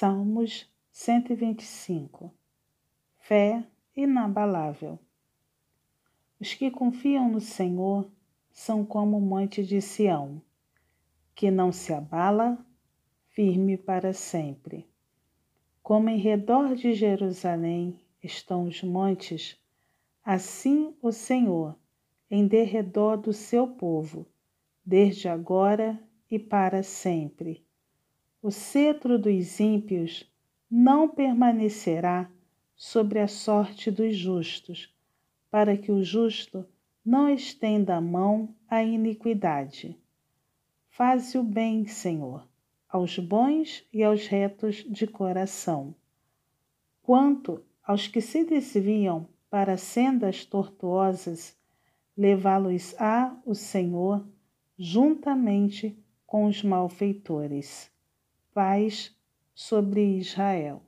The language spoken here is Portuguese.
Salmos 125 Fé inabalável. Os que confiam no Senhor são como o monte de Sião, que não se abala, firme para sempre. Como em redor de Jerusalém estão os montes, assim o Senhor em derredor do seu povo, desde agora e para sempre. O cetro dos ímpios não permanecerá sobre a sorte dos justos, para que o justo não estenda a mão à iniquidade. Faze o bem, Senhor, aos bons e aos retos de coração. Quanto aos que se desviam para sendas tortuosas, levá-los-á o Senhor juntamente com os malfeitores. Paz sobre Israel.